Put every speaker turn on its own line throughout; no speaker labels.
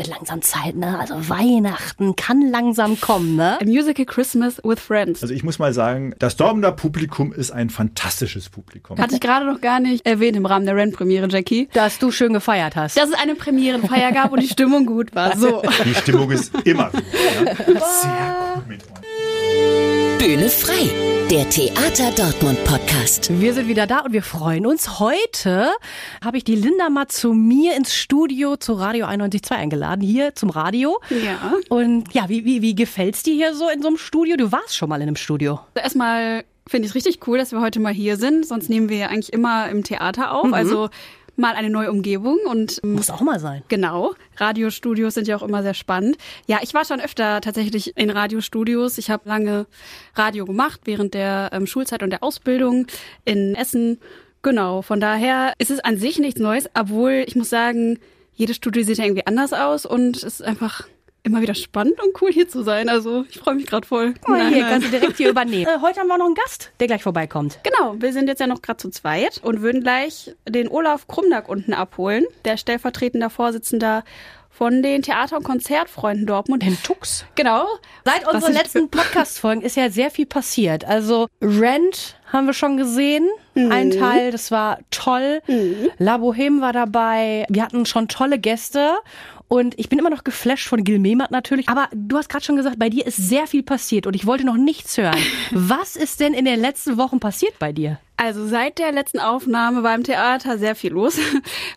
wird langsam Zeit, ne? Also Weihnachten kann langsam kommen, ne?
A Musical Christmas with Friends.
Also ich muss mal sagen, das Dortmunder Publikum ist ein fantastisches Publikum.
Hatte ich gerade noch gar nicht erwähnt im Rahmen der Rent-Premiere, Jackie.
Dass du schön gefeiert hast.
Dass es eine Premierenfeier gab und die Stimmung gut war. So.
Die Stimmung ist immer gut. Ja? Sehr gut mit euch.
Bühne frei, der Theater Dortmund Podcast.
Wir sind wieder da und wir freuen uns. Heute habe ich die Linda mal zu mir ins Studio zu Radio 91.2 eingeladen, hier zum Radio.
Ja.
Und ja, wie, wie, wie gefällt's dir hier so in so einem Studio? Du warst schon mal in einem Studio.
Also erstmal finde ich es richtig cool, dass wir heute mal hier sind. Sonst nehmen wir ja eigentlich immer im Theater auf.
Mhm.
Also mal eine neue Umgebung und
Muss auch mal sein.
Genau. Radiostudios sind ja auch immer sehr spannend. Ja, ich war schon öfter tatsächlich in Radiostudios. Ich habe lange Radio gemacht während der ähm, Schulzeit und der Ausbildung in Essen. Genau. Von daher ist es an sich nichts Neues, obwohl ich muss sagen, jedes Studio sieht ja irgendwie anders aus und es ist einfach immer wieder spannend und cool hier zu sein. Also ich freue mich gerade voll.
Mal,
Nein,
hier
nein.
kannst du direkt hier übernehmen. Äh, heute haben wir noch einen Gast, der gleich vorbeikommt.
Genau, wir sind jetzt ja noch gerade zu zweit und würden gleich den Olaf Krumnack unten abholen, der stellvertretender Vorsitzender von den Theater- und Konzertfreunden Dortmund.
Den Tux.
Genau.
Seit
Was
unseren letzten Podcast-Folgen ist ja sehr viel passiert. Also Rent haben wir schon gesehen. Ein Teil, das war toll. La Boheme war dabei. Wir hatten schon tolle Gäste. Und ich bin immer noch geflasht von Gil Mehmet natürlich. Aber du hast gerade schon gesagt, bei dir ist sehr viel passiert und ich wollte noch nichts hören. Was ist denn in den letzten Wochen passiert bei dir?
Also seit der letzten Aufnahme beim Theater sehr viel los.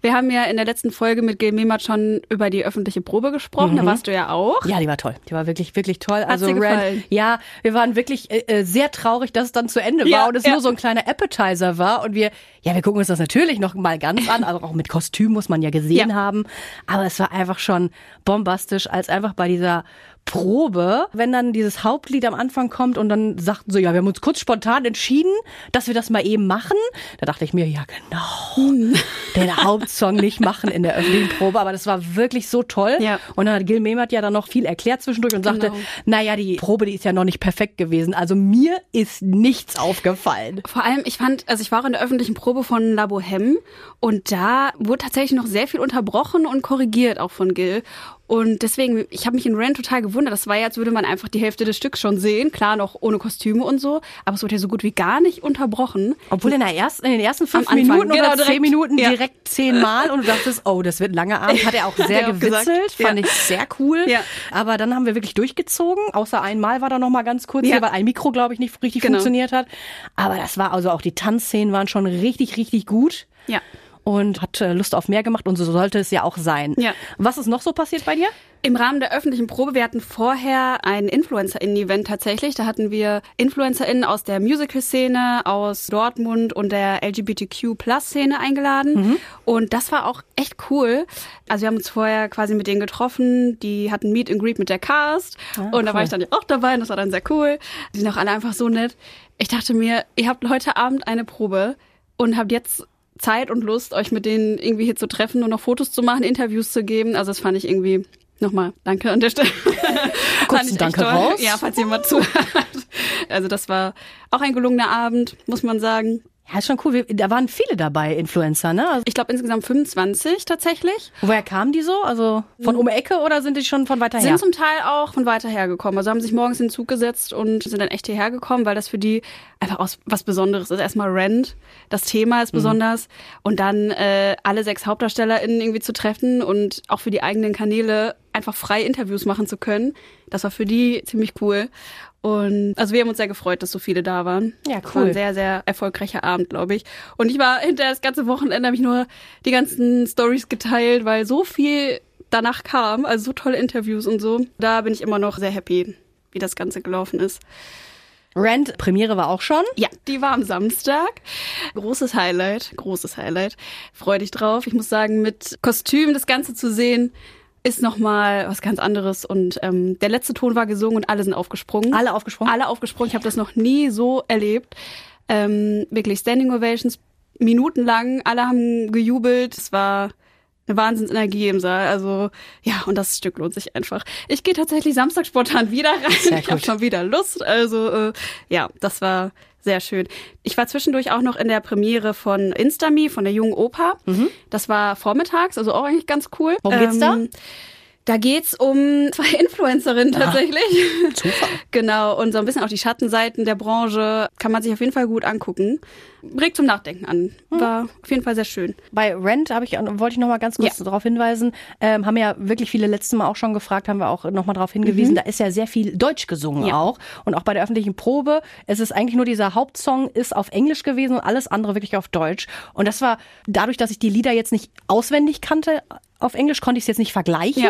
Wir haben ja in der letzten Folge mit Gil Mehmet schon über die öffentliche Probe gesprochen. Da warst du ja auch.
Ja, die war toll. Die war wirklich, wirklich toll. also
dir
Rent,
gefallen?
ja, wir waren wirklich äh, äh, sehr traurig, dass es dann zu Ende
Ja,
war und es
ja.
nur so ein kleiner Appetizer war. Und wir, ja, wir gucken uns das natürlich noch mal ganz an. Also auch mit Kostüm muss man ja gesehen
Ja.
haben. Aber es war einfach schon bombastisch, als einfach bei dieser Probe, wenn dann dieses Hauptlied am Anfang kommt und dann sagten so, ja, wir haben uns kurz spontan entschieden, dass wir das mal eben machen. Da dachte ich mir, ja genau, den Hauptsong nicht machen in der öffentlichen Probe, aber das war wirklich so toll.
Ja.
Und dann hat Gil Mehmet ja dann noch viel erklärt zwischendurch und sagte,
Genau.
naja, die Probe, die ist ja noch nicht perfekt gewesen. Also mir ist nichts aufgefallen.
Vor allem, ich fand, also ich war in der öffentlichen Probe von La Boheme und da wurde tatsächlich noch sehr viel unterbrochen und korrigiert, auch von Gil. Und deswegen, ich habe mich in Ren total gewundert. Das war ja, als würde man einfach die Hälfte des Stücks schon sehen. Klar, noch ohne Kostüme und so. Aber es wurde ja so gut wie gar nicht unterbrochen.
Obwohl in, der ersten, in den ersten fünf
Anfang,
Minuten oder
genau,
zehn
direkt.
Minuten
Ja.
direkt zehnmal und du dachtest, oh, das wird ein langer Abend. Hat er auch sehr gewitzelt, fand
Ja.
ich sehr cool.
Ja.
Aber dann haben wir wirklich durchgezogen. Außer einmal war da noch mal ganz kurz
Ja.
hier, weil ein Mikro, glaube ich, nicht richtig
Genau.
funktioniert hat. Aber das war also auch die Tanzszenen waren schon richtig, richtig gut.
Ja.
Und hat Lust auf mehr gemacht und so sollte es ja auch sein.
Ja.
Was ist noch so passiert bei dir?
Im Rahmen der öffentlichen Probe, wir hatten vorher ein InfluencerInnen-Event tatsächlich. Da hatten wir InfluencerInnen aus der Musical-Szene, aus Dortmund und der LGBTQ-Plus-Szene eingeladen. Und das war auch echt cool. Also wir haben uns vorher quasi mit denen getroffen. Die hatten Meet and Greet mit der Cast. und da war ich dann ja auch dabei und das war dann sehr cool. Die sind auch alle einfach so nett. Ich dachte mir, ihr habt heute Abend eine Probe und habt jetzt Zeit und Lust, euch mit denen irgendwie hier zu treffen und noch Fotos zu machen, Interviews zu geben. Also das fand ich irgendwie nochmal danke an der Stelle. Echt
Danke
toll.
raus.
Ja, falls jemand zuhört. Also das war auch ein gelungener Abend, muss man sagen.
Ja, ist schon cool. Wir- Da waren viele dabei, Influencer, ne? Also,
Ich glaube insgesamt 25 tatsächlich.
woher kamen die so? Also von um Ecke oder sind die schon von weiter her?
Sind zum Teil auch von weiter her gekommen. Also haben sich morgens in den Zug gesetzt und sind dann echt hierher gekommen, weil das für die einfach aus, was Besonderes ist. Erstmal Rent, das Thema
Mhm.
ist besonders. Und dann äh, alle sechs HauptdarstellerInnen irgendwie zu treffen und auch für die eigenen Kanäle einfach frei Interviews machen zu können. Das war für die ziemlich cool. Und also wir haben uns sehr gefreut, dass so viele da waren.
Ja,
Es war
cool.
ein sehr, sehr erfolgreicher Abend, glaube ich. Und ich war hinter das ganze Wochenende, habe ich nur die ganzen Stories geteilt, weil so viel danach kam, also so tolle Interviews und so. Da bin ich immer noch sehr happy, wie das Ganze gelaufen ist.
Rent, Premiere war auch schon.
Ja, die war am Samstag. Großes Highlight, großes Highlight. Freu dich drauf. Ich muss sagen, mit Kostüm das Ganze zu sehen, ist nochmal was ganz anderes. Und ähm, der letzte Ton war gesungen und alle sind aufgesprungen.
Alle aufgesprungen?
Alle aufgesprungen. Ich habe das noch nie so erlebt. Ähm, wirklich Standing Ovations, minutenlang. Alle haben gejubelt. Es war eine Wahnsinnsenergie im Saal. Also ja, und das Stück lohnt sich einfach. Ich gehe tatsächlich Samstag spontan wieder rein. Ich habe schon wieder Lust. Also äh, ja, das war sehr schön. Ich war zwischendurch auch noch in der Premiere von Instami, von der Jungen Oper. Das war vormittags, also auch eigentlich ganz cool.
Worum geht's da?
Da geht's um zwei Influencerinnen tatsächlich.
Zufall.
genau, und so ein bisschen auch die Schattenseiten der Branche kann man sich auf jeden Fall gut angucken. Regt zum Nachdenken an. War auf jeden Fall sehr schön.
Bei Rent habe ich, wollte ich noch mal ganz kurz
Ja.
darauf hinweisen, ähm, haben ja wirklich viele letztes Mal auch schon gefragt, haben wir auch noch mal darauf hingewiesen, da ist ja sehr viel Deutsch gesungen
Mhm. Ja.
auch. Und auch bei der öffentlichen Probe, es ist eigentlich nur dieser Hauptsong ist auf Englisch gewesen und alles andere wirklich auf Deutsch. Und das war dadurch, dass ich die Lieder jetzt nicht auswendig kannte, auf Englisch konnte ich es jetzt nicht vergleichen,
Ja.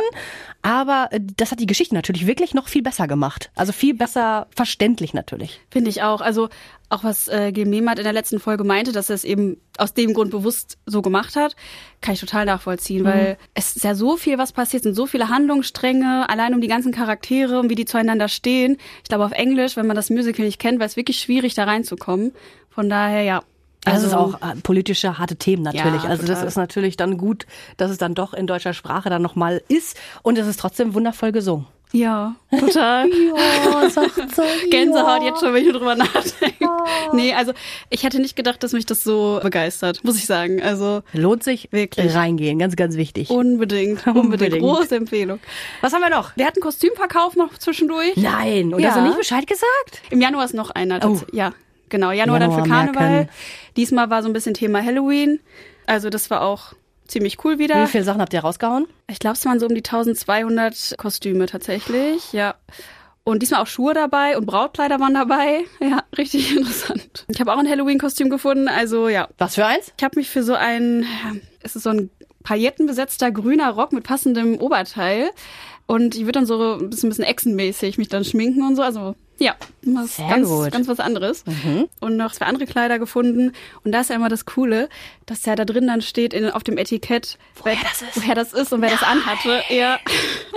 aber äh, das hat die Geschichte natürlich wirklich noch viel besser gemacht. Also viel besser verständlich natürlich.
Finde ich auch. Also auch was äh, Gil Mehmet in der letzten Folge meinte, dass er es eben aus dem Grund bewusst so gemacht hat, kann ich total nachvollziehen, weil es ist ja so viel, was passiert, sind so viele Handlungsstränge, allein um die ganzen Charaktere und wie die zueinander stehen. Ich glaube, auf Englisch, wenn man das Musical nicht kennt, war es wirklich schwierig, da reinzukommen. Von daher, ja.
Also, das ist auch äh, politische, harte Themen natürlich.
Ja,
also das
total.
ist natürlich dann gut, dass es dann doch in deutscher Sprache dann nochmal ist und es ist trotzdem wundervoll gesungen.
Ja, total.
Ja, sagt so.
Gänsehaut jetzt schon, wenn ich drüber nachdenke. Nee, also ich hätte nicht gedacht, dass mich das so begeistert, muss ich sagen. Also
Lohnt sich
Wirklich.
reingehen, ganz, ganz wichtig.
unbedingt, unbedingt. Große Empfehlung.
Was haben wir noch?
Wir hatten Kostümverkauf noch zwischendurch.
Nein, und
Ja.
hast du nicht Bescheid gesagt?
Im Januar ist noch einer.
Oh.
Ja, genau. Januar, dann
Januar
für Karneval.
merken.
Diesmal war so ein bisschen Thema Halloween. Also das war auch ziemlich cool wieder.
Wie viele Sachen habt ihr rausgehauen?
Ich glaube, es waren so um die 1200 Kostüme tatsächlich. Ja. Und diesmal auch Schuhe dabei und Brautkleider waren dabei. Ja, richtig interessant. Ich habe auch ein Halloween-Kostüm gefunden. Also ja,
Was für eins?
ich habe mich für so ein, es ist so ein paillettenbesetzter grüner Rock mit passendem Oberteil. Und ich würde dann so ein bisschen, bisschen echsenmäßig mich dann schminken und so. Also ja, was
Sehr
ganz,
gut.
ganz was anderes. Und noch zwei andere Kleider gefunden. Und da ist ja immer das Coole, dass ja da drin dann steht in, auf dem Etikett, woher
das ist.
woher das ist und wer das anhatte. Ja.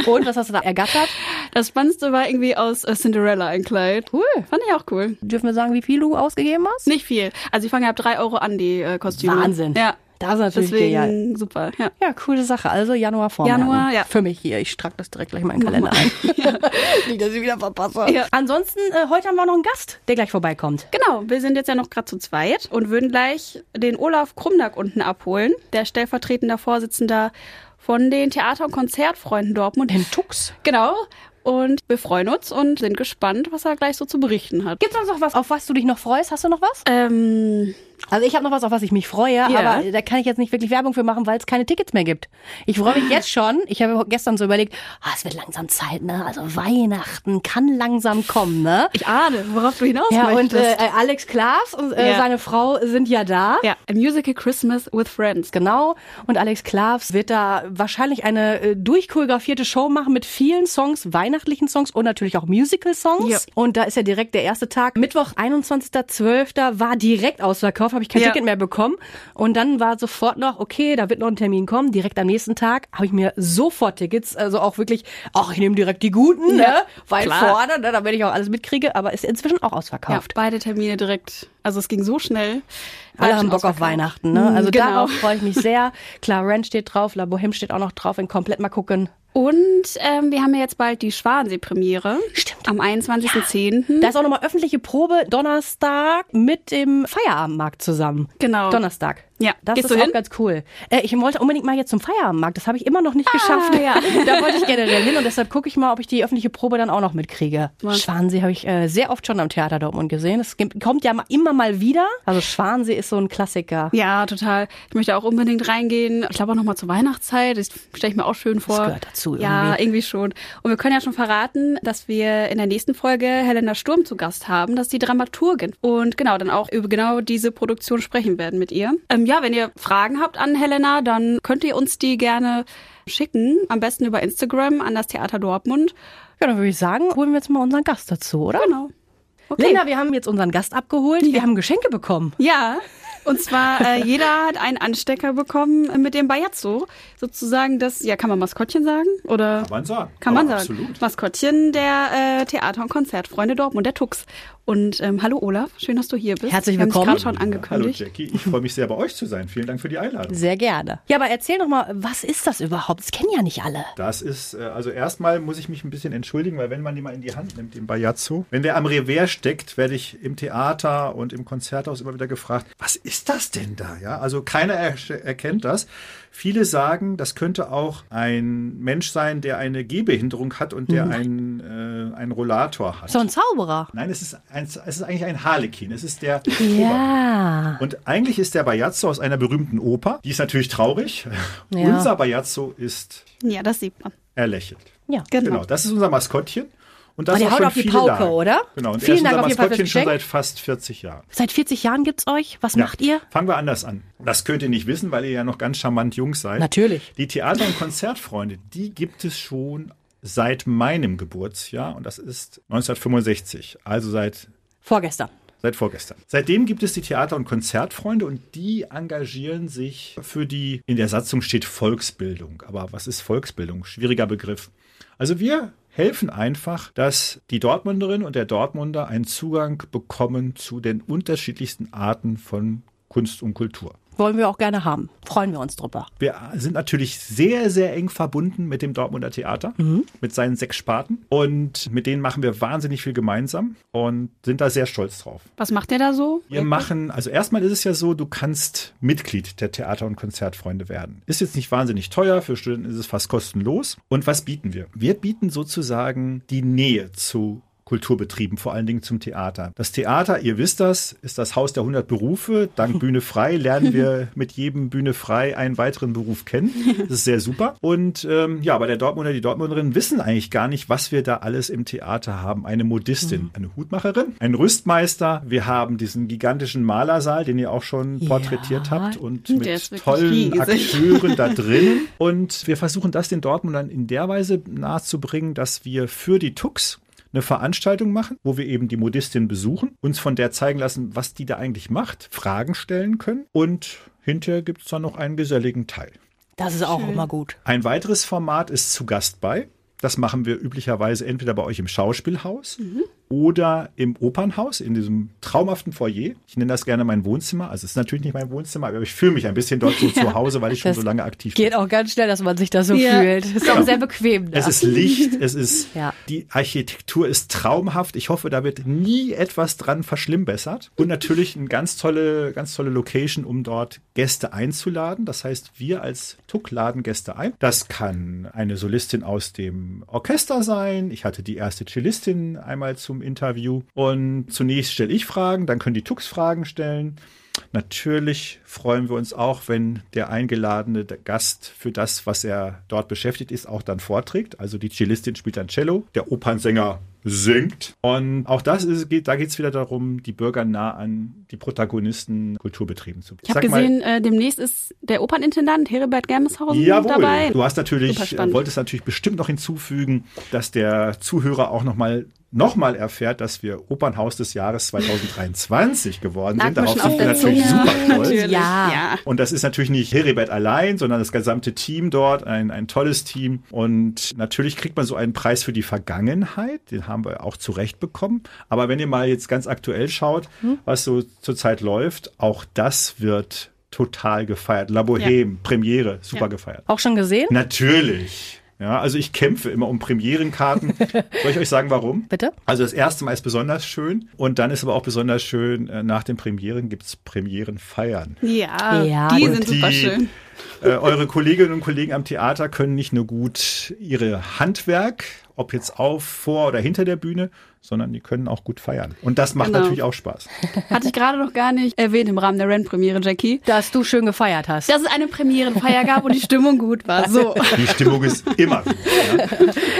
Und was hast du da ergattert?
Das Spannendste war irgendwie aus äh, Cinderella ein Kleid.
Cool.
Fand ich auch cool.
Dürfen wir sagen, wie viel du ausgegeben hast?
Nicht viel. Also ich fange ab drei Euro an, die äh, Kostüme.
Wahnsinn.
Ja.
Das ist natürlich
Deswegen
genial.
super. Ja.
Ja, coole Sache. Also Januar vormerken.
Januar, ja.
Für mich hier. Ich trage das direkt gleich in meinen Kalender ein. Nicht, dass ich wieder verpasse.
Ja.
Ansonsten, äh, heute haben wir noch einen Gast, der gleich vorbeikommt.
Genau, wir sind jetzt ja noch gerade zu zweit und würden gleich den Olaf Krumnack unten abholen, der stellvertretender Vorsitzender von den Theater- und Konzertfreunden Dortmund.
Den Tux.
Genau. Und wir freuen uns und sind gespannt, was er gleich so zu berichten hat.
Gibt's sonst noch was, auf was du dich noch freust? Hast du noch was?
Ähm,
Also ich habe noch was, auf was ich mich freue, aber da kann ich jetzt nicht wirklich Werbung für machen, weil es keine Tickets mehr gibt. Ich freue mich jetzt schon. Ich habe gestern so überlegt, ah, es wird langsam Zeit, ne? Also Weihnachten kann langsam kommen, ne?
ich ahne, worauf du hinaus
Ja, und äh,
möchtest.
Alex Klaas und äh,
Ja.
seine Frau sind ja da.
ja, A Musical Christmas with Friends.
Genau. Und Alex Klavs wird da wahrscheinlich eine äh, durchchoreografierte Show machen mit vielen Songs, weihnachtlichen Songs und natürlich auch Musical-Songs.
Ja.
Und da ist ja direkt der erste Tag. Mittwoch, 21.12. war direkt ausverkauft, habe ich kein
Ja.
Ticket mehr bekommen. Und dann war sofort noch, okay, da wird noch ein Termin kommen. Direkt am nächsten Tag habe ich mir sofort Tickets, also auch wirklich, ach, ich nehme direkt die guten, ne?
Ja,
Weil
klar.
vorne, ne, damit ich auch alles mitkriege, aber ist inzwischen auch
Ja,
ausverkauft.
beide Termine direkt. Also es ging so schnell.
Alle haben Bock auf. Weihnachten, ne?
Mhm,
Also
genau.
darauf freue ich mich sehr. Klar, Rent steht drauf, La Boheme steht auch noch drauf, in komplett mal gucken.
Und ähm, wir haben ja jetzt bald die Schwansee-Premiere.
Stimmt.
Am 21.10.
Da ist auch nochmal öffentliche Probe Donnerstag mit dem Feierabendmarkt zusammen.
Genau.
Donnerstag.
Ja.
Das
Gehst
ist auch
hin?
ganz cool. Äh, ich wollte unbedingt mal jetzt zum Feierabendmarkt. Das habe ich immer noch nicht geschafft.
ja.
da wollte ich generell hin und deshalb gucke ich mal, ob ich die öffentliche Probe dann auch noch mitkriege.
Was?
Schwansee habe ich äh, sehr oft schon am Theater Dortmund gesehen. Es kommt ja immer mal wieder. Also Schwansee ist so ein Klassiker.
Ja, total. Ich möchte auch unbedingt reingehen. Ich glaube auch nochmal zur Weihnachtszeit. Das stelle ich mir auch schön vor.
gehört dazu
Ja,
irgendwie.
irgendwie schon. Und wir können ja schon verraten, dass wir in der nächsten Folge Helena Sturm zu Gast haben. Das ist die Dramaturgin. Und genau, dann auch über genau diese Produktion sprechen werden mit ihr. Ähm, ja, wenn ihr Fragen habt an Helena, dann könnt ihr uns die gerne schicken. Am besten über Instagram an das Theater Dortmund.
Ja, dann würde ich sagen, holen wir jetzt mal unseren Gast dazu, oder?
Genau. Okay.
Linda, wir haben jetzt unseren Gast abgeholt. Wir haben Geschenke bekommen.
Ja, und zwar äh, jeder hat einen Anstecker bekommen mit dem Bajazzo. Sozusagen das, ja, kann man Maskottchen sagen? Oder
Kann man sagen.
kann man
Aber
sagen.
Absolut.
Maskottchen der äh, Theater- und Konzertfreunde Dortmund, der Tux. Und ähm, hallo Olaf, schön, dass du hier bist.
Herzlich
Wir haben dich
willkommen.
gerade schon
Hallo
angekündigt.
Jackie, ich freue mich sehr bei euch zu sein. Vielen Dank für die Einladung.
Sehr gerne. Ja, aber erzähl doch mal, was ist das überhaupt? Das kennen ja nicht alle.
Das ist, äh, also erstmal muss ich mich ein bisschen entschuldigen, weil wenn man den mal in die Hand nimmt, den Bajazzo, wenn der am Revers steckt, werde ich im Theater und im Konzerthaus immer wieder gefragt, was ist ist das denn da? Ja, also keiner er erkennt das. Viele sagen, das könnte auch ein Mensch sein, der eine Gehbehinderung hat und der einen, äh, einen Rollator hat.
So ein Zauberer.
Nein, es ist, ein, es ist eigentlich ein Harlekin. Es ist der
Ja.
und eigentlich ist der Bajazzo aus einer berühmten Oper. Die ist natürlich traurig.
Ja.
Unser Bajazzo ist,
Ja, das sieht man.
er lächelt.
Ja.
Genau.
Genau, das ist unser Maskottchen. Und das
Oh, der haut auf die Pauke,
Jahre.
oder?
Genau, und
Vielen
ist
Dank
unser
auf
Maskottchen schon seit fast 40 Jahren.
Seit 40 Jahren gibt's euch. Was
Ja.
macht ihr?
Fangen wir anders an. Das könnt ihr nicht wissen, weil ihr ja noch ganz charmant jung seid.
Natürlich.
Die Theater- und Konzertfreunde, die gibt es schon seit meinem Geburtsjahr und das ist 1965, also seit
Vorgestern.
Seit vorgestern. Seitdem gibt es die Theater- und Konzertfreunde und die engagieren sich für die, in der Satzung steht Volksbildung. Aber was ist Volksbildung? Schwieriger Begriff. Also wir helfen einfach, dass die Dortmunderin und der Dortmunder einen Zugang bekommen zu den unterschiedlichsten Arten von Kunst und Kultur.
Wollen wir auch gerne haben. Freuen wir uns drüber.
Wir sind natürlich sehr, sehr eng verbunden mit dem Dortmunder Theater, mit seinen sechs Sparten. Und mit denen machen wir wahnsinnig viel gemeinsam und sind da sehr stolz drauf.
Was macht der da so?
Wir machen, also erstmal ist es ja so, du kannst Mitglied der Theater- und Konzertfreunde werden. Ist jetzt nicht wahnsinnig teuer, für Studenten ist es fast kostenlos. Und was bieten wir? Wir bieten sozusagen die Nähe zu Kulturbetrieben, vor allen Dingen zum Theater. Das Theater, ihr wisst das, ist das Haus der 100 Berufe. Dank Bühne frei lernen wir mit jedem Bühne frei einen weiteren Beruf kennen. Das ist sehr super. Und ähm, ja, aber der Dortmunder, die Dortmunderinnen wissen eigentlich gar nicht, was wir da alles im Theater haben. Eine Modistin, eine Hutmacherin, ein Rüstmeister. Wir haben diesen gigantischen Malersaal, den ihr auch schon
Ja.
porträtiert habt und mit tollen. Akteuren da drin. Und wir versuchen das den Dortmundern in der Weise nahezubringen, dass wir für die Tux eine Veranstaltung machen, wo wir eben die Modistin besuchen, uns von der zeigen lassen, was die da eigentlich macht, Fragen stellen können und hinterher gibt es dann noch einen geselligen Teil.
Das ist auch immer gut.
Ein weiteres Format ist zu Gast bei. Das machen wir üblicherweise entweder bei euch im Schauspielhaus oder im Opernhaus, in diesem traumhaften Foyer. Ich nenne das gerne mein Wohnzimmer. Also es ist natürlich nicht mein Wohnzimmer, aber ich fühle mich ein bisschen dort so zu Hause, weil ich schon so lange aktiv bin.
Geht auch ganz schnell, dass man sich da so
Ja.
fühlt. Ist auch sehr bequem. Da.
Es ist Licht, es ist,
Ja.
die Architektur ist traumhaft. Ich hoffe, da wird nie etwas dran verschlimmbessert. Und natürlich eine ganz tolle, ganz tolle Location, um dort Gäste einzuladen. Das heißt, wir als Tuck laden Gäste ein. Das kann eine Solistin aus dem Orchester sein. Ich hatte die erste Cellistin einmal zum Interview. Und zunächst stelle ich Fragen, dann können die Tux Fragen stellen. Natürlich freuen wir uns auch, wenn der eingeladene Gast für das, was er dort beschäftigt ist, auch dann vorträgt. Also die Cellistin spielt dann Cello, der Opernsänger singt. Und auch das ist, geht, da geht es wieder darum, die Bürger nah an die Protagonisten Kulturbetrieben zu
Ich habe
Sag mal,
gesehen, äh, demnächst ist der Opernintendant Heribert Germeshausen
Jawohl.
dabei.
Du hast natürlich, äh, wolltest natürlich bestimmt noch hinzufügen, dass der Zuhörer auch nochmal noch mal erfährt, dass wir Opernhaus des Jahres 2023 geworden sind. Darauf sind wir natürlich
Zunge.
super stolz.
Natürlich.
Ja.
ja.
Und das ist natürlich nicht Heribert allein, sondern das gesamte Team dort, ein, ein tolles Team. Und natürlich kriegt man so einen Preis für die Vergangenheit, den haben wir auch zurecht bekommen. Aber wenn ihr mal jetzt ganz aktuell schaut, was so zurzeit läuft, auch das wird total gefeiert. La Boheme, Premiere, super
Ja.
gefeiert.
Auch schon gesehen?
Natürlich. Ja, also ich kämpfe immer um Premierenkarten. Soll ich euch sagen, warum?
Bitte?
Also das erste Mal ist besonders schön und dann ist aber auch besonders schön, äh, nach den Premieren gibt's Premierenfeiern.
Ja,
Ja,
die
und
sind super schön.
Äh, eure Kolleginnen und Kollegen am Theater können nicht nur gut ihre Handwerk, ob jetzt auf, vor oder hinter der Bühne, sondern die können auch gut feiern. Und das macht
Genau.
natürlich auch Spaß.
Hatte ich gerade noch gar nicht erwähnt im Rahmen der Rent-Premiere, Jackie.
Dass du schön gefeiert hast.
Dass es eine Premierenfeier gab und die Stimmung gut war. So.
Die Stimmung ist immer gut. Ja.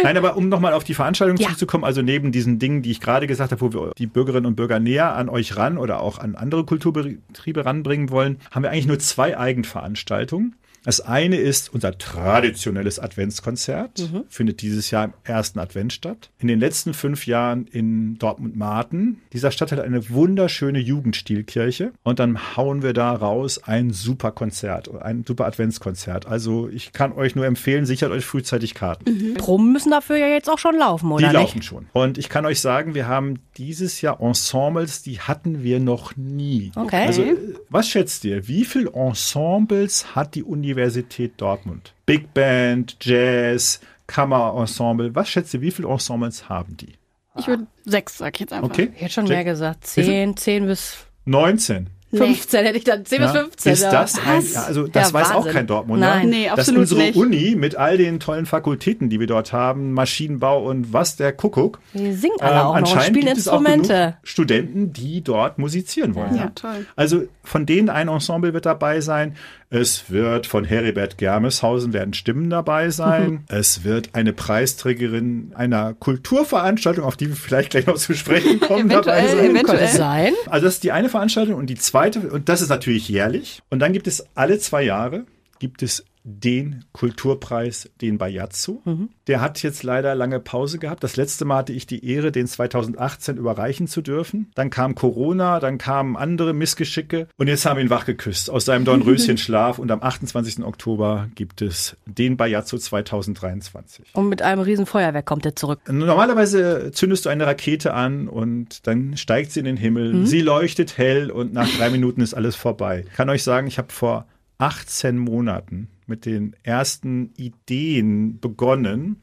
Nein, aber um nochmal auf die Veranstaltung
Ja.
zurückzukommen, also neben diesen Dingen, die ich gerade gesagt habe, wo wir die Bürgerinnen und Bürger näher an euch ran oder auch an andere Kulturbetriebe ranbringen wollen, haben wir eigentlich nur zwei Eigenveranstaltungen. Das eine ist unser traditionelles Adventskonzert, findet dieses Jahr im ersten Advent statt. In den letzten fünf Jahren in Dortmund-Marten. Dieser Stadt hat eine wunderschöne Jugendstilkirche und dann hauen wir da raus ein super Konzert, ein super Adventskonzert. Also ich kann euch nur empfehlen, sichert euch frühzeitig Karten.
Proben müssen dafür ja jetzt auch schon laufen,
Die
oder
laufen
nicht?
schon. Und ich kann euch sagen, wir haben dieses Jahr Ensembles, die hatten wir noch nie.
Okay.
Also, äh, was schätzt ihr? Wie viele Ensembles hat die Universität Dortmund? Big Band, Jazz, Kammerensemble. Was schätzt ihr, wie viele Ensembles haben die?
Ich würde sechs, sag ich jetzt einfach.
Okay.
Ich hätte schon
Jack?
mehr gesagt. Zehn, zehn bis
19.
15 hätte ich dann, 10 bis
Ja,
15.
Ist
ja.
das ein, ja, also das
Ja,
weiß auch
Wahnsinn.
kein Dortmunder.
Nein.
Nee,
dass
absolut
unsere
nicht.
Uni mit all den tollen Fakultäten, die wir dort haben, Maschinenbau und was der Kuckuck,
Die singen alle
ähm,
auch noch spielen
gibt es auch genug
Instrumente.
Studenten, die dort musizieren wollen.
Ja, toll.
Also von denen ein Ensemble wird dabei sein. Es wird von Heribert Germeshausen werden Stimmen dabei sein. Es wird eine Preisträgerin einer Kulturveranstaltung, auf die wir vielleicht gleich noch zu sprechen kommen, dabei sein.
eventuell.
Sein.
Also das ist die eine Veranstaltung und die zweite, und das ist natürlich jährlich. Und dann gibt es alle zwei Jahre, gibt es den Kulturpreis, den Bayazzo. Der hat jetzt leider lange Pause gehabt. Das letzte Mal hatte ich die Ehre, den 2018 überreichen zu dürfen. Dann kam Corona, dann kamen andere Missgeschicke und jetzt haben wir ihn wachgeküsst aus seinem Dornröschenschlaf und am 28. Oktober gibt es den Bayazzo 2023.
Und mit einem riesen Feuerwerk kommt er zurück.
Normalerweise zündest du eine Rakete an und dann steigt sie in den Himmel. Sie leuchtet hell und nach drei Minuten ist alles vorbei. Ich kann euch sagen, ich habe vor 18 Monaten mit den ersten Ideen begonnen.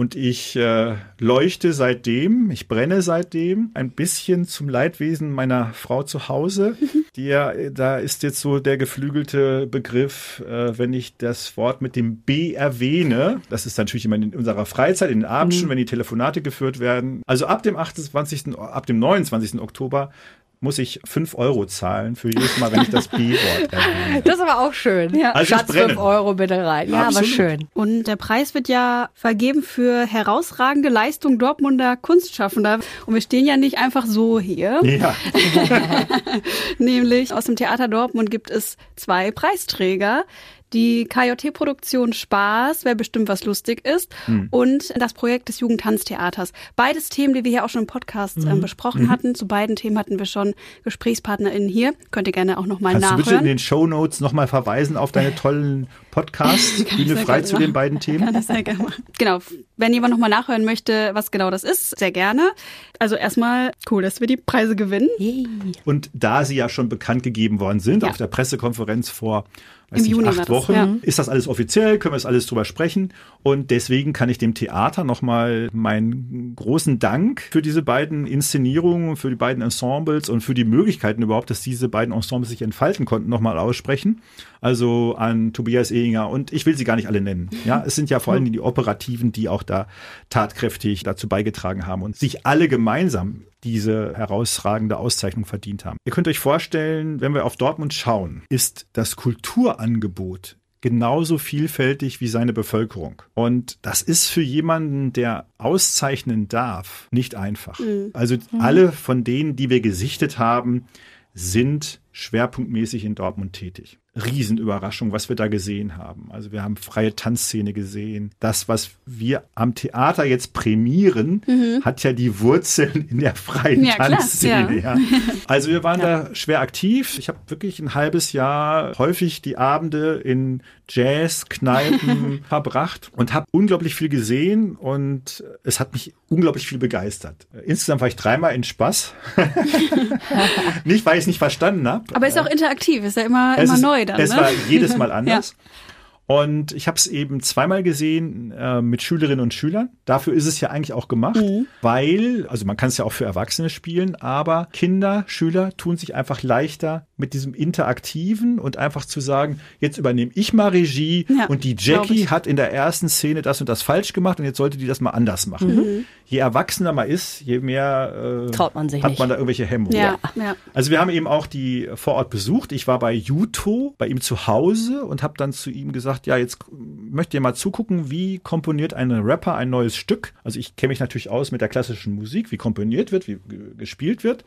Und ich äh, leuchte seitdem, ich brenne seitdem ein bisschen zum Leidwesen meiner Frau zu Hause. Die, ja, da ist jetzt so der geflügelte Begriff, äh, wenn ich das Wort mit dem B erwähne. Das ist natürlich immer in unserer Freizeit, in den Abendstunden, wenn die Telefonate geführt werden. Also ab dem 28., ab dem 29. Oktober muss ich 5 Euro zahlen für jedes Mal, wenn ich das B-Wort erwähne.
Das ist aber auch schön.
Ja.
Also
Schatz,
brenne.
5 Euro bitte rein. Ja,
Absolut.
aber schön.
Und der Preis wird ja vergeben für herausragende Leistung Dortmunder Kunstschaffender. Und wir stehen ja nicht einfach so hier.
Ja,
Nämlich aus dem Theater Dortmund gibt es zwei Preisträger. Die KJT-Produktion Spaß, wer bestimmt was lustig ist, und das Projekt des Jugendtanztheaters. Beides Themen, die wir hier auch schon im Podcast ähm, besprochen hatten. Zu beiden Themen hatten wir schon GesprächspartnerInnen hier. Könnt ihr gerne auch nochmal
Kannst du bitte in
nachhören.
den Shownotes nochmal verweisen auf deine tollen Podcasts, Bühne frei zu
machen.
den beiden Themen?
Kann das sehr gerne machen. Genau, wenn jemand nochmal nachhören möchte, was genau das ist, sehr gerne. Also erstmal cool, dass wir die Preise gewinnen.
Und da sie ja schon bekannt gegeben worden sind
Ja.
auf der Pressekonferenz vor weiß
Im
nicht,
Juni
acht
das,
Wochen,
ja.
ist das alles offiziell, können wir es alles drüber sprechen. Und deswegen kann ich dem Theater nochmal meinen großen Dank für diese beiden Inszenierungen, für die beiden Ensembles und für die Möglichkeiten überhaupt, dass diese beiden Ensembles sich entfalten konnten, nochmal aussprechen. Also an Tobias Ehinger und ich will sie gar nicht alle nennen. Ja, es sind ja vor allem die Operativen, die auch da tatkräftig dazu beigetragen haben und sich alle gemeinsam diese herausragende Auszeichnung verdient haben. Ihr könnt euch vorstellen, wenn wir auf Dortmund schauen, ist das Kulturangebot genauso vielfältig wie seine Bevölkerung. Und das ist für jemanden, der auszeichnen darf, nicht einfach. Also alle von denen, die wir gesichtet haben, sind schwerpunktmäßig in Dortmund tätig. Riesenüberraschung, was wir da gesehen haben. Also wir haben freie Tanzszene gesehen. Das, was wir am Theater jetzt prämieren, hat ja die Wurzeln in der freien
Ja, klar,
Tanzszene.
ja.
Ja. Also wir waren da schwer aktiv. Ich habe wirklich ein halbes Jahr häufig die Abende in Jazzkneipen verbracht und habe unglaublich viel gesehen und es hat mich unglaublich viel begeistert. Insgesamt war ich dreimal in Spaß. nicht, weil ich es nicht verstanden habe.
Aber ist auch interaktiv, ist ja immer,
Es
immer
ist-
neu dann.
Es
ne?
war jedes Mal anders. Und ich habe es eben zweimal gesehen äh, mit Schülerinnen und Schülern. Dafür ist es ja eigentlich auch gemacht,
Mhm.
weil, also man kann es ja auch für Erwachsene spielen, aber Kinder, Schüler tun sich einfach leichter mit diesem Interaktiven und einfach zu sagen, jetzt übernehme ich mal Regie
Ja,
und die Jackie hat in der ersten Szene das und das falsch gemacht und jetzt sollte die das mal anders machen.
Mhm.
Je erwachsener man ist, je mehr äh,
Traut man sich
hat
nicht.
man da irgendwelche Hemmungen.
ja, ja.
Also wir haben eben auch die vor Ort besucht. Ich war bei Juto, bei ihm zu Hause und habe dann zu ihm gesagt, ja, jetzt möchte ihr mal zugucken, wie komponiert ein Rapper ein neues Stück. Also ich kenne mich natürlich aus mit der klassischen Musik, wie komponiert wird, wie gespielt wird.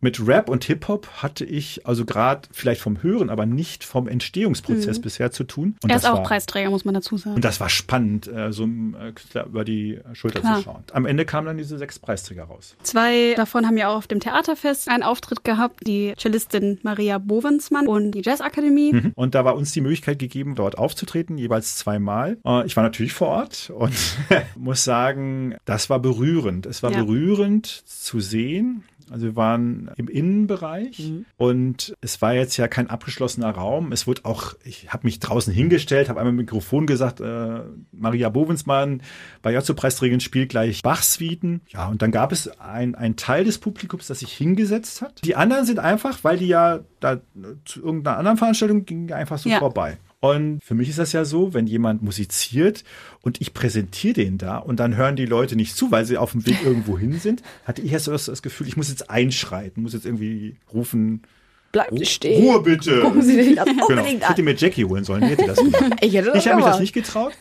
Mit Rap und Hip-Hop hatte ich also gerade vielleicht vom Hören, aber nicht vom Entstehungsprozess bisher zu tun. Und
Er ist auch
war,
Preisträger, muss man dazu sagen.
Und das war spannend, äh, so einem äh, Künstler über die Schulter
Klar.
zu schauen. Am Ende kamen dann diese sechs Preisträger raus.
Zwei davon haben ja auch auf dem Theaterfest einen Auftritt gehabt, die Cellistin Maria Bovensmann und die Jazzakademie.
Mhm. Und da war uns die Möglichkeit gegeben, dort aufzutreten, jeweils zweimal. Äh, Ich war natürlich vor Ort und muss sagen, das war berührend. Es war
Ja.
berührend zu sehen, Also wir waren im Innenbereich mhm. und es war jetzt ja kein abgeschlossener Raum. Es wurde auch, ich habe mich draußen hingestellt, habe einmal im Mikrofon gesagt, äh, Maria Bovensmann bei Jotzo-Preisträgerin spielt gleich Bach-Suiten. Ja, und dann gab es ein, ein Teil des Publikums, das sich hingesetzt hat. Die anderen sind einfach, weil die ja da zu irgendeiner anderen Veranstaltung gingen, einfach so ja. vorbei. Und für mich ist das ja so, wenn jemand musiziert und ich präsentiere den da und dann hören die Leute nicht zu, weil sie auf dem Weg irgendwo hin sind, hatte ich erst so das Gefühl, ich muss jetzt einschreiten, muss jetzt irgendwie rufen,
Bleiben Sie stehen.
Ruhe bitte.
Gucken Sie sich das
genau. unbedingt an. Hätte mir Jackie holen sollen. Die hätte das gemacht. ich hätte das ich habe mich das nicht getraut.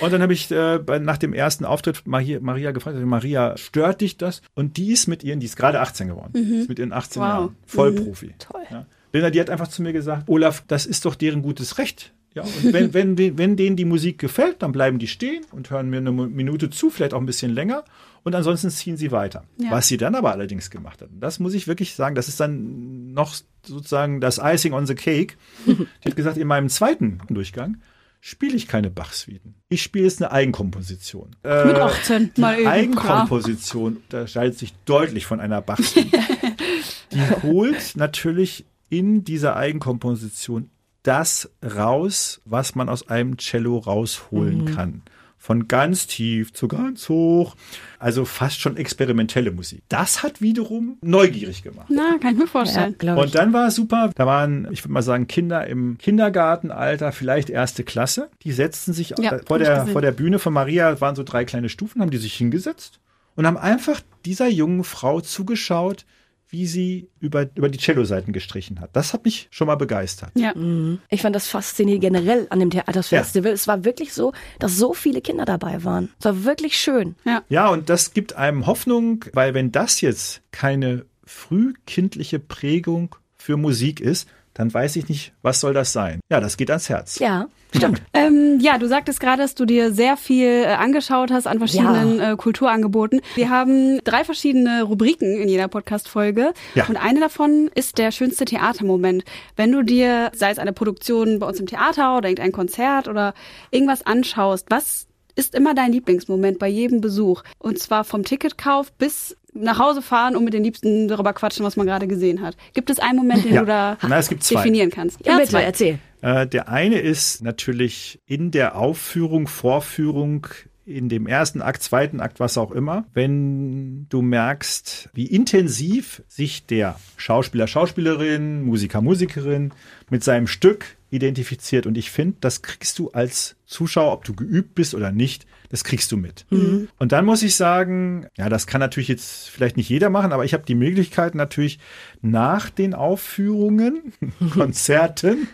Und dann habe ich äh, nach dem ersten Auftritt Maria, Maria gefragt, also Maria, stört dich das? Und die ist mit ihren, die ist gerade 18 geworden, mhm. ist mit ihren 18 wow. Jahren, Vollprofi. Mhm. Toll. Ja. Linda, die hat einfach zu mir gesagt, Olaf, das ist doch deren gutes Recht. Ja, und wenn, wenn, wenn denen die Musik gefällt, dann bleiben die stehen und hören mir eine Minute zu, vielleicht auch ein bisschen länger. Und ansonsten ziehen sie weiter. Ja. Was sie dann aber allerdings gemacht hat, das muss ich wirklich sagen, das ist dann noch sozusagen das Icing on the Cake. Die hat gesagt, in meinem zweiten Durchgang spiele ich keine Bach-Suiten. Ich spiele jetzt eine Eigenkomposition.
Äh, Mit 18
mal eben. Eigenkomposition unterscheidet sich deutlich von einer Bach-Suite. die holt natürlich in dieser Eigenkomposition das raus, was man aus einem Cello rausholen mhm. kann. Von ganz tief zu ganz hoch. Also fast schon experimentelle Musik. Das hat wiederum neugierig gemacht.
Na, kann ich mir vorstellen.
Ja, und dann war super, da waren, ich würde mal sagen, Kinder im Kindergartenalter, vielleicht erste Klasse. Die setzten sich ja, vor, der, vor der Bühne von Maria, waren so drei kleine Stufen, haben die sich hingesetzt und haben einfach dieser jungen Frau zugeschaut, wie sie über, über die Cello-Seiten gestrichen hat. Das hat mich schon mal begeistert.
Ja. Mhm. Ich fand das faszinierend generell an dem Theaterfestival. Ja. Es war wirklich so, dass so viele Kinder dabei waren. Es war wirklich schön.
Ja. ja, und das gibt einem Hoffnung, weil wenn das jetzt keine frühkindliche Prägung für Musik ist, dann weiß ich nicht, was soll das sein. Ja, das geht ans Herz.
Ja. Stimmt.
ähm, ja, du sagtest gerade, dass du dir sehr viel äh, angeschaut hast an verschiedenen ja. äh, Kulturangeboten. Wir haben drei verschiedene Rubriken in jeder Podcast-Folge. Ja. Und eine davon ist der schönste Theatermoment. Wenn du dir, sei es eine Produktion bei uns im Theater oder irgendein Konzert oder irgendwas anschaust, was ist immer dein Lieblingsmoment bei jedem Besuch? Und zwar vom Ticketkauf bis nach Hause fahren und mit den Liebsten darüber quatschen, was man gerade gesehen hat. Gibt es einen Moment, den ja. du da
Na, es gibt zwei.
definieren kannst?
Ja, ja bitte, zwei. erzähl.
Äh, der eine ist natürlich in der Aufführung, Vorführung in dem ersten Akt, zweiten Akt, was auch immer, wenn du merkst, wie intensiv sich der Schauspieler, Schauspielerin, Musiker, Musikerin mit seinem Stück identifiziert. Und ich finde, das kriegst du als Zuschauer, ob du geübt bist oder nicht, das kriegst du mit. Mhm. Und dann muss ich sagen, ja, das kann natürlich jetzt vielleicht nicht jeder machen, aber ich habe die Möglichkeit natürlich nach den Aufführungen, Konzerten,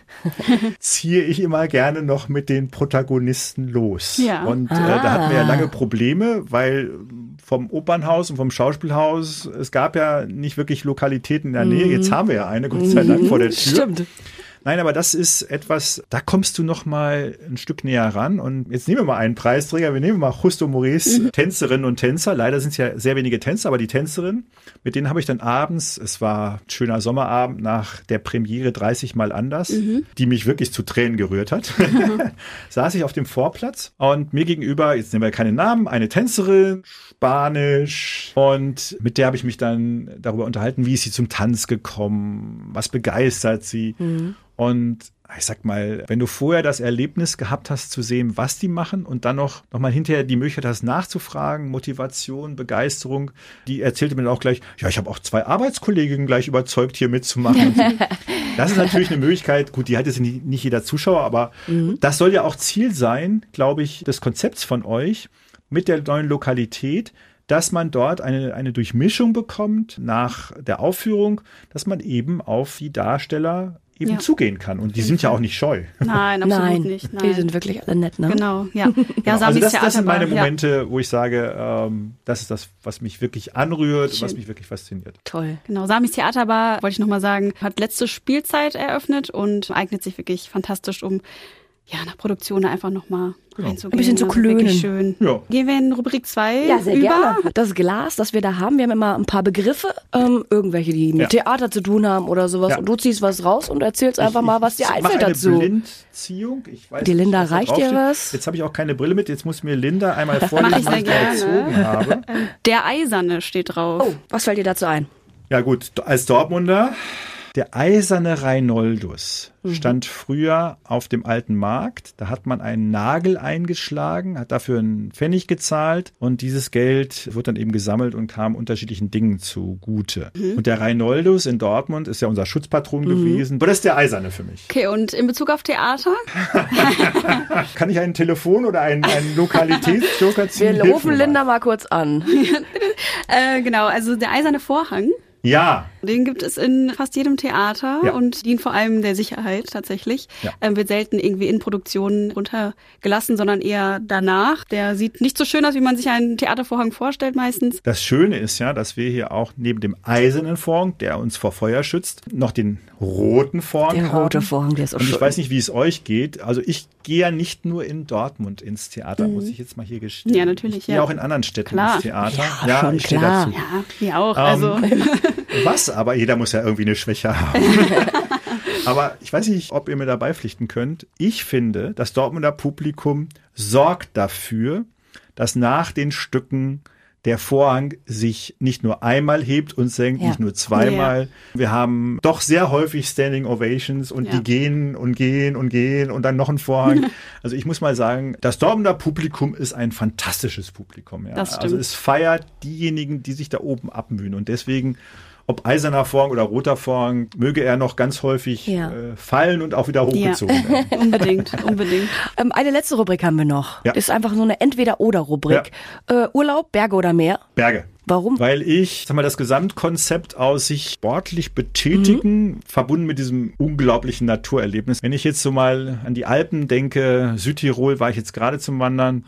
ziehe ich immer gerne noch mit den Protagonisten los. Ja. Und äh, ah. da hatten wir ja ah. lange Probleme, weil vom Opernhaus und vom Schauspielhaus, es gab ja nicht wirklich Lokalitäten in der Nähe. Mhm. Jetzt haben wir ja eine, Gott sei Dank, vor der Tür. Stimmt. Nein, aber das ist etwas, da kommst du noch mal ein Stück näher ran. Und jetzt nehmen wir mal einen Preisträger. Wir nehmen mal Justo Maurice, mhm. Tänzerinnen und Tänzer. Leider sind es ja sehr wenige Tänzer, aber die Tänzerin, mit denen habe ich dann abends, es war ein schöner Sommerabend nach der Premiere 30 Mal anders, mhm. die mich wirklich zu Tränen gerührt hat, mhm. saß ich auf dem Vorplatz und mir gegenüber, jetzt nehmen wir keine Namen, eine Tänzerin, Spanisch und mit der habe ich mich dann darüber unterhalten, wie ist sie zum Tanz gekommen, was begeistert sie. Mhm. Und ich sag mal, wenn du vorher das Erlebnis gehabt hast zu sehen, was die machen und dann noch, noch mal hinterher die Möglichkeit hast nachzufragen, Motivation, Begeisterung, die erzählte mir dann auch gleich, ja, ich habe auch zwei Arbeitskolleginnen gleich überzeugt, hier mitzumachen. das ist natürlich eine Möglichkeit, gut, die hat jetzt nicht, nicht jeder Zuschauer, aber mhm. das soll ja auch Ziel sein, glaube ich, des Konzepts von euch mit der neuen Lokalität, dass man dort eine, eine Durchmischung bekommt nach der Aufführung, dass man eben auf die Darsteller eben ja. zugehen kann. Und die sind ja auch nicht scheu.
Nein, absolut
nein,
nicht.
Nein. Die sind wirklich alle nett, ne?
Genau, ja. ja
genau. Also das, das sind meine Momente, ja. wo ich sage, ähm, das ist das, was mich wirklich anrührt, Schön. was mich wirklich fasziniert.
Toll. Genau, Samis Theaterbar, wollte ich nochmal sagen, hat letzte Spielzeit eröffnet und eignet sich wirklich fantastisch, um ja, nach Produktion einfach nochmal genau.
reinzugehen. Ein bisschen zu klönen.
Schön. Ja. Gehen wir in Rubrik 2
Ja, sehr über. gerne. Das Glas, das wir da haben, wir haben immer ein paar Begriffe, ähm, irgendwelche, die mit ja. Theater zu tun haben oder sowas. Ja. Und du ziehst was raus und erzählst einfach ich, mal, was dir einfällt eine dazu.
Blindziehung. Ich weiß
die Linda nicht, reicht dir was?
Jetzt habe ich auch keine Brille mit, jetzt muss mir Linda einmal vorlesen, was ich da erzogen habe.
Der Eiserne steht drauf.
Oh, was fällt dir dazu ein?
Ja gut, als Dortmunder der eiserne Reinoldus
Mhm.
stand früher auf dem alten Markt. Da hat man einen Nagel eingeschlagen, hat dafür einen Pfennig gezahlt und dieses Geld wird dann eben gesammelt und kam unterschiedlichen Dingen zugute.
Mhm.
Und der Reinoldus in Dortmund ist ja unser Schutzpatron gewesen. Aber das ist der eiserne für mich.
Okay, und in Bezug auf Theater?
Kann ich ein Telefon oder einen, einen Lokalitätsjoker ziehen?
Wir rufen. Linda mal kurz an.
Äh, genau, also der eiserne Vorhang.
Ja,
Den gibt es in fast jedem Theater
Ja.
und dient vor allem der Sicherheit tatsächlich.
Ja.
Ähm, wird selten irgendwie in Produktionen runtergelassen, sondern eher danach. Der sieht nicht so schön aus, wie man sich einen Theatervorhang vorstellt meistens.
Das Schöne ist ja, dass wir hier auch neben dem eisernen Vorhang, der uns vor Feuer schützt, noch den roten Vorhang
Der
haben.
rote Vorhang, der ist auch
Und ich
schön.
weiß nicht, wie es euch geht. Also ich gehe ja nicht nur in Dortmund ins Theater, muss ich jetzt mal hier gestehen.
Mhm. Ja, natürlich,
Ich gehe
ja.
auch in anderen Städten
Klar.
ins Theater.
Ja, schon
ich stehe
klar.
dazu.
Ja, wir auch.
Ähm,
Also
Was aber, jeder muss ja irgendwie eine Schwäche haben. aber ich weiß nicht, ob ihr mir dabei pflichten könnt. Ich finde, das Dortmunder Publikum sorgt dafür, dass nach den Stücken der Vorhang sich nicht nur einmal hebt und senkt,
Ja.
nicht nur zweimal. Wir haben doch sehr häufig Standing Ovations und
Ja.
die gehen und gehen und gehen und dann noch ein Vorhang. also ich muss mal sagen, das Dortmunder Publikum ist ein fantastisches Publikum. Ja. Also es feiert diejenigen, die sich da oben abmühen und deswegen ob eiserner Vorhang oder roter Vorhang, möge er noch ganz häufig
Ja.
äh, fallen und auch wieder hochgezogen werden.
unbedingt, unbedingt.
Ähm, eine letzte Rubrik haben wir noch.
Ja.
Ist einfach so eine Entweder-Oder-Rubrik. Äh, Urlaub, Berge oder Meer?
Berge.
Warum?
Weil ich, sag mal, das Gesamtkonzept aus sich sportlich betätigen, verbunden mit diesem unglaublichen Naturerlebnis. Wenn ich jetzt so mal an die Alpen denke, Südtirol war ich jetzt gerade zum Wandern,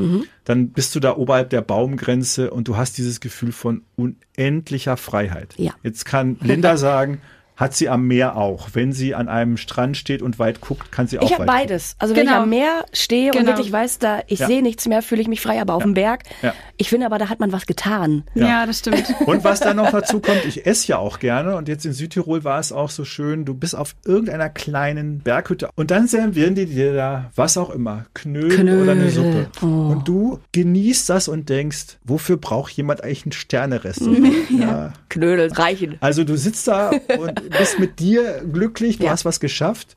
dann bist du da oberhalb der Baumgrenze und du hast dieses Gefühl von unendlicher Freiheit.
Ja.
Jetzt kann Linda sagen, hat sie am Meer auch. Wenn sie an einem Strand steht und weit guckt, kann sie auch
Ich habe
weit gucken.
beides. Also wenn
Genau.
ich am Meer stehe und
Genau.
wirklich weiß, da ich
Ja.
sehe nichts mehr, fühle ich mich frei, aber auf dem Berg.
Ja.
Ich finde aber, da hat man was getan.
Ja.
Ja, das stimmt.
Und was da noch dazu kommt, ich esse ja auch gerne und jetzt in Südtirol war es auch so schön, du bist auf irgendeiner kleinen Berghütte und dann servieren die dir da was auch immer, Knödel,
Knödel.
oder eine Suppe.
Oh.
Und du genießt das und denkst, wofür braucht jemand eigentlich ein Sternerestaurant? ja.
Knödel reichen.
Also du sitzt da und bist mit dir glücklich, du
Ja.
hast was geschafft.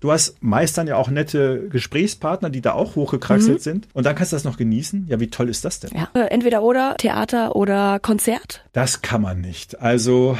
Du hast meist dann ja auch nette Gesprächspartner, die da auch hochgekraxelt sind. Und dann kannst du das noch genießen. Ja, wie toll ist das denn?
Ja. Äh, Entweder oder, Theater oder Konzert.
Das kann man nicht. Also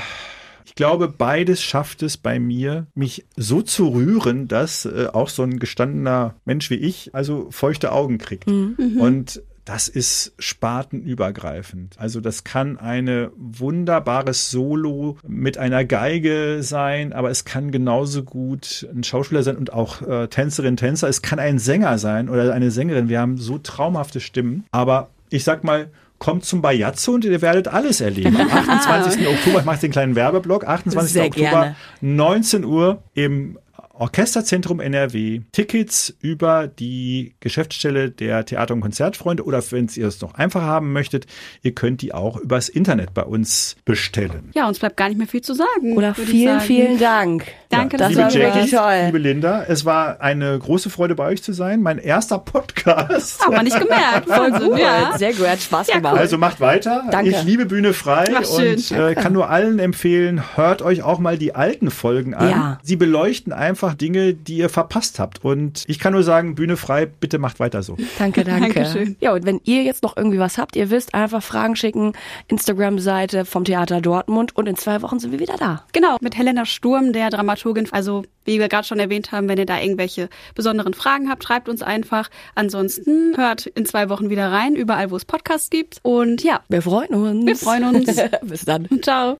ich glaube, beides schafft es bei mir, mich so zu rühren, dass äh, auch so ein gestandener Mensch wie ich also feuchte Augen kriegt. Und das ist spartenübergreifend. Also das kann eine wunderbares Solo mit einer Geige sein, aber es kann genauso gut ein Schauspieler sein und auch äh, Tänzerin, Tänzer. Es kann ein Sänger sein oder eine Sängerin. Wir haben so traumhafte Stimmen. Aber ich sag mal, kommt zum Bajazzo und ihr werdet alles erleben. Am 28. Oktober, ich mache den kleinen Werbeblock, 28.
Sehr
Oktober,
gerne.
19 Uhr im Orchesterzentrum NRW. Tickets über die Geschäftsstelle der Theater- und Konzertfreunde oder wenn ihr es noch einfacher haben möchtet, ihr könnt die auch übers Internet bei uns bestellen.
Ja, uns bleibt gar nicht mehr viel zu sagen.
Oder vielen,
sagen.
vielen Dank.
Danke,
das
dass
liebe
war
du
Jackie,
wirklich toll.
liebe Linda, es war eine große Freude bei euch zu sein. Mein erster Podcast.
Haben wir nicht gemerkt. Wahnsinn, ja.
Sehr gut, hat Spaß
Ja,
gemacht.
Also macht weiter.
Danke.
Ich liebe Bühne frei
Ach,
und äh, kann nur allen empfehlen, hört euch auch mal die alten Folgen an.
Ja.
Sie beleuchten einfach Dinge, die ihr verpasst habt. Und ich kann nur sagen, Bühne frei, bitte macht weiter so.
Danke, danke.
Dankeschön.
Ja, und wenn ihr jetzt noch irgendwie was habt, ihr wisst, einfach Fragen schicken, Instagram-Seite vom Theater Dortmund und in zwei Wochen sind wir wieder da.
Genau, mit Helena Sturm, der Dramaturgin. Also, wie wir gerade schon erwähnt haben, wenn ihr da irgendwelche besonderen Fragen habt, schreibt uns einfach. Ansonsten hört in zwei Wochen wieder rein, überall, wo es Podcasts gibt. Und ja,
Wir freuen uns.
wir freuen uns.
Bis dann.
Ciao.